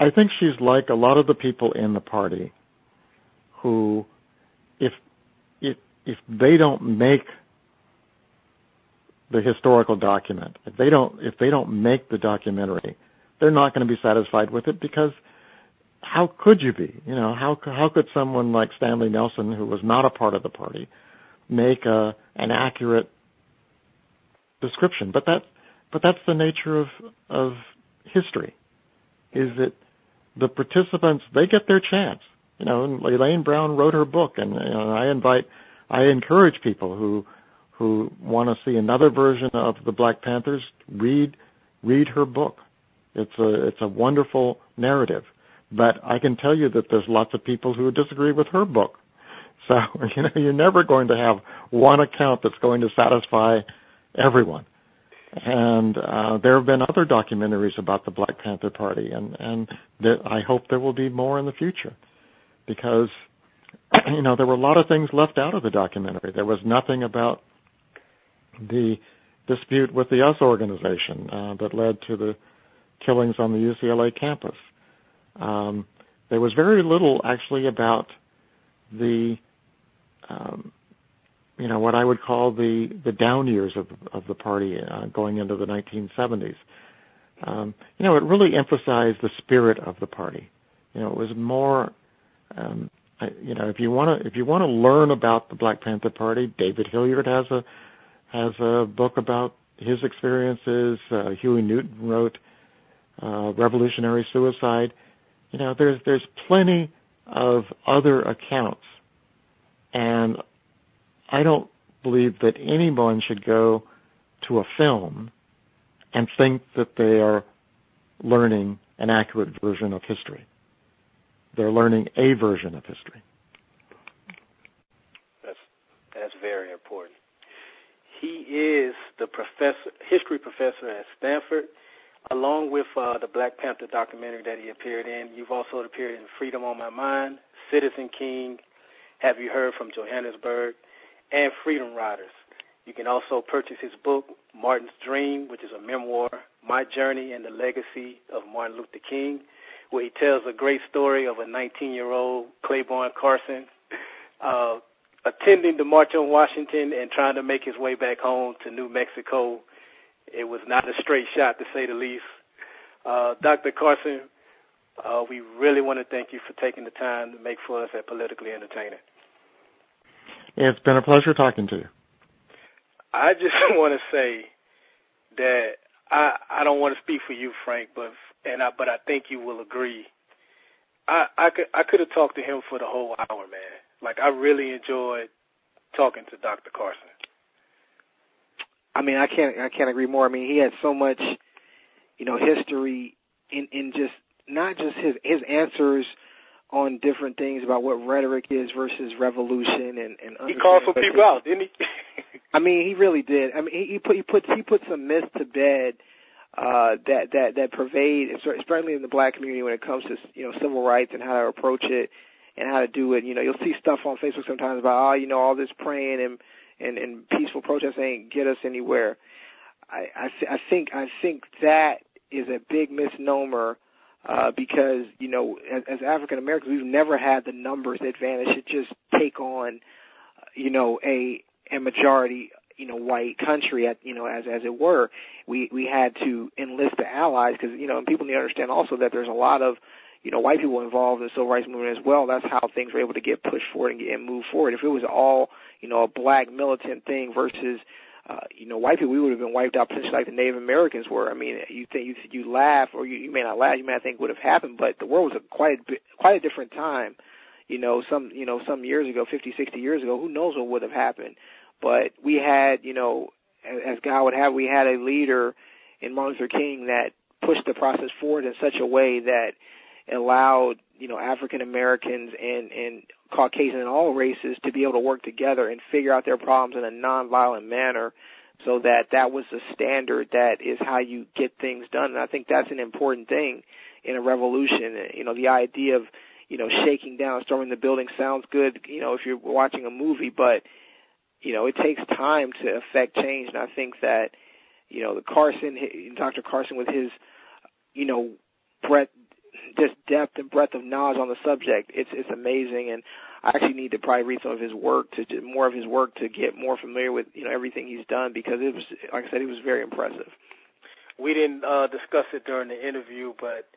I think she's like a lot of the people in the party who, if if if they don't make the historical document. If they don't if they don't make the documentary, they're not going to be satisfied with it because how could you be? You know, how how could someone like Stanley Nelson, who was not a part of the party, make a an accurate description? But that but that's the nature of of history, is that the participants they get their chance. You know, and Elaine Brown wrote her book, and know, I invite, I encourage people who who want to see another version of the Black Panthers, read read her book. It's a it's a wonderful narrative. But I can tell you that there's lots of people who disagree with her book. So you know you're never going to have one account that's going to satisfy everyone. And uh, there have been other documentaries about the Black Panther Party, and and I hope there will be more in the future, because you know there were a lot of things left out of the documentary. There was nothing about the dispute with the US organization uh, that led to the killings on the UCLA campus. Um, there was very little actually about the, um, you know, what I would call the the down years of of the party uh, going into the 1970s. Um, you know, it really emphasized the spirit of the party. You know, it was more. Um, you know, if you want to if you want to learn about the Black Panther Party, David Hilliard has a has a book about his experiences. Uh, Huey Newton wrote uh, Revolutionary Suicide. You know, there's there's plenty of other accounts, and I don't believe that anyone should go to a film and think that they are learning an accurate version of history. They're learning a version of history. That's that's very important. He is the professor, history professor at Stanford, along with uh, the Black Panther documentary that he appeared in. You've also appeared in Freedom on My Mind, Citizen King, Have You Heard from Johannesburg, and Freedom Riders. You can also purchase his book, Martin's Dream, which is a memoir, My Journey and the Legacy of Martin Luther King, where he tells a great story of a 19-year-old Clayborne Carson uh, attending the March on Washington and trying to make his way back home to New Mexico. It was not a straight shot, to say the least. Uh, Dr. Carson, uh, we really want to thank you for taking the time to make for us at Politically Entertaining. It's been a pleasure talking to you. I just want to say that I I don't want to speak for you, Frank, but and I but I think you will agree. I I could I could have talked to him for the whole hour, man. Like I really enjoyed talking to Dr. Carson. I mean, I can't I can't agree more. I mean, he had so much, you know, history in in just not just his his answers on different things about what rhetoric is versus revolution and and he called some people out, didn't he? I mean, he really did. I mean, he, he put he put he put some myths to bed uh, that that that pervade, especially in the black community when it comes to you know civil rights and how to approach it and how to do it. You know, you'll see stuff on Facebook sometimes about oh, you know, all this praying and and, and peaceful protest ain't get us anywhere. I I, th- I think I think that is a big misnomer uh, because you know, as, as African Americans, we've never had the numbers advantage to just take on, you know, a a majority, you know, white country, at you know, as as it were. We we had to enlist the allies because you know, and people need to understand also that there's a lot of you know, white people involved in the civil rights movement as well. That's how things were able to get pushed forward and, and move forward. If it was all, you know, a black militant thing versus uh, you know, white people, we would have been wiped out potentially like the Native Americans were. I mean, you think you you laugh, or you, you may not laugh, you may not think would have happened, but the world was a quite a, quite a different time. You know, some you know some years ago, 50, 60 years ago, who knows what would have happened? But we had, you know, as God would have, we had a leader in Martin Luther King that pushed the process forward in such a way that allowed you know African Americans and and Caucasian and all races to be able to work together and figure out their problems in a nonviolent manner so that that was the standard that is how you get things done and I think that's an important thing in a revolution you know the idea of you know shaking down storming the building sounds good you know if you're watching a movie but you know it takes time to affect change and I think that you know the Carson Dr. Carson with his you know breadth just depth and breadth of knowledge on the subject. It's it's amazing, and I actually need to probably read some of his work to more of his work to get more familiar with you know everything he's done because it was like I said, it was very impressive. We didn't uh, discuss it during the interview, but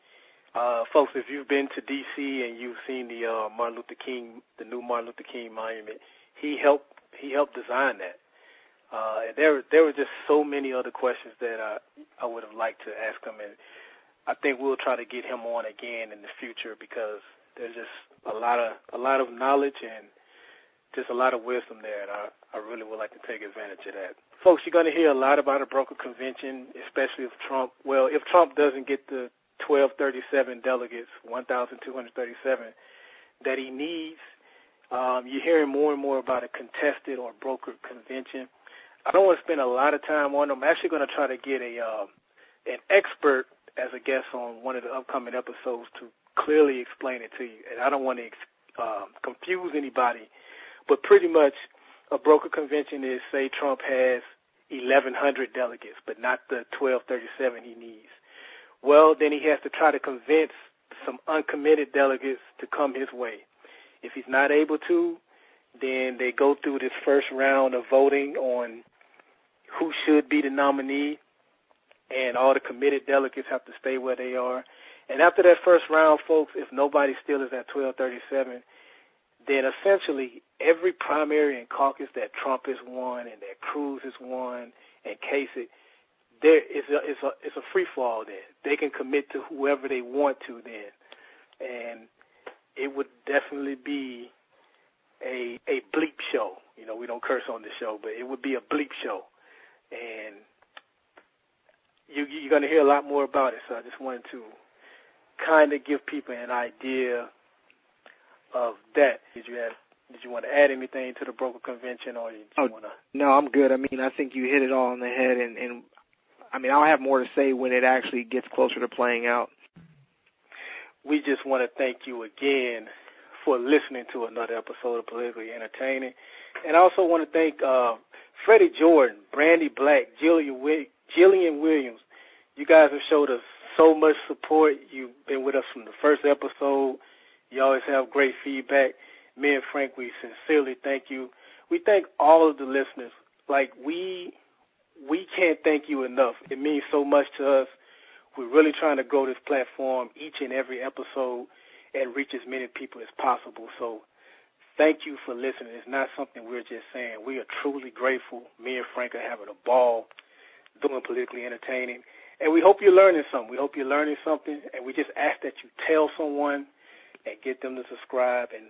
uh, folks, if you've been to D.C. and you've seen the uh, Martin Luther King, the new Martin Luther King monument, he helped he helped design that. Uh, there there were just so many other questions that I I would have liked to ask him, and I think we'll try to get him on again in the future because there's just a lot of a lot of knowledge and just a lot of wisdom there, and I, I really would like to take advantage of that. Folks, you're going to hear a lot about a broker convention, especially if Trump. Well, if Trump doesn't get the 1237 delegates, 1,237 that he needs, um, you're hearing more and more about a contested or brokered convention. I don't want to spend a lot of time on them. I'm actually going to try to get a uh, an expert as a guest on one of the upcoming episodes to clearly explain it to you. And I don't want to um, confuse anybody, but pretty much a broker convention is say Trump has 1,100 delegates, but not the 1,237 he needs. Well, then he has to try to convince some uncommitted delegates to come his way. If he's not able to, then they go through this first round of voting on who should be the nominee and all the committed delegates have to stay where they are. And after that first round, folks, if nobody still is at 1237, then essentially every primary and caucus that Trump has won and that Cruz has won and Kasich, there is a it's a it's a free fall then. They can commit to whoever they want to then, and it would definitely be a a bleep show. You know, we don't curse on the show, but it would be a bleep show, and you, you're going to hear a lot more about it. So I just wanted to kind of give people an idea of that. Did you have did you want to add anything to the broker convention, or you oh, want to? No, I'm good. I mean, I think you hit it all on the head, and, and I mean, I'll have more to say when it actually gets closer to playing out. We just want to thank you again for listening to another episode of Politically Entertaining, and I also want to thank uh, Freddie Jordan, Brandy Black, Julia Wick, Jillian Williams, you guys have showed us so much support. You've been with us from the first episode. You always have great feedback. Me and Frank, we sincerely thank you. We thank all of the listeners. Like we we can't thank you enough. It means so much to us. We're really trying to grow this platform each and every episode and reach as many people as possible. So thank you for listening. It's not something we're just saying. We are truly grateful. Me and Frank are having a ball doing politically entertaining. And we hope you're learning something. We hope you're learning something. And we just ask that you tell someone and get them to subscribe and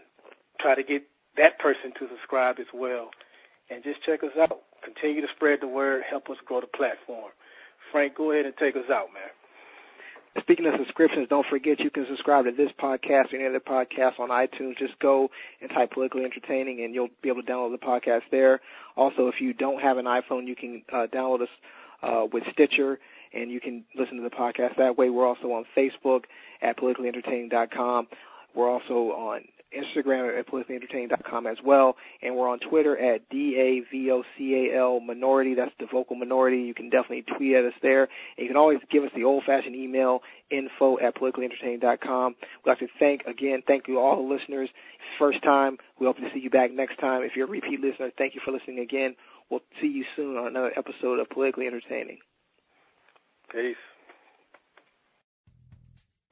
try to get that person to subscribe as well. And just check us out. Continue to spread the word. Help us grow the platform. Frank, go ahead and take us out, man. Speaking of subscriptions, don't forget you can subscribe to this podcast or any other podcast on iTunes. Just go and type politically entertaining and you'll be able to download the podcast there. Also, if you don't have an iPhone, you can uh, download us uh, with Stitcher and you can listen to the podcast that way. We're also on Facebook at politicallyentertaining.com. We're also on Instagram at politicallyentertaining.com as well, and we're on Twitter at D-A-V-O-C-A-L minority. That's the vocal minority. You can definitely tweet at us there. And you can always give us the old-fashioned email, info at politicallyentertaining.com. We'd like to thank, again, thank you all the listeners. First time. We hope to see you back next time. If you're a repeat listener, thank you for listening again. We'll see you soon on another episode of Politically Entertaining. Peace.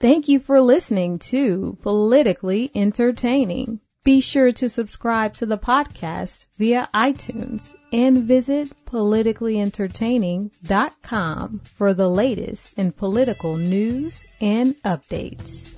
Thank you for listening to Politically Entertaining. Be sure to subscribe to the podcast via iTunes and visit politicallyentertaining.com for the latest in political news and updates.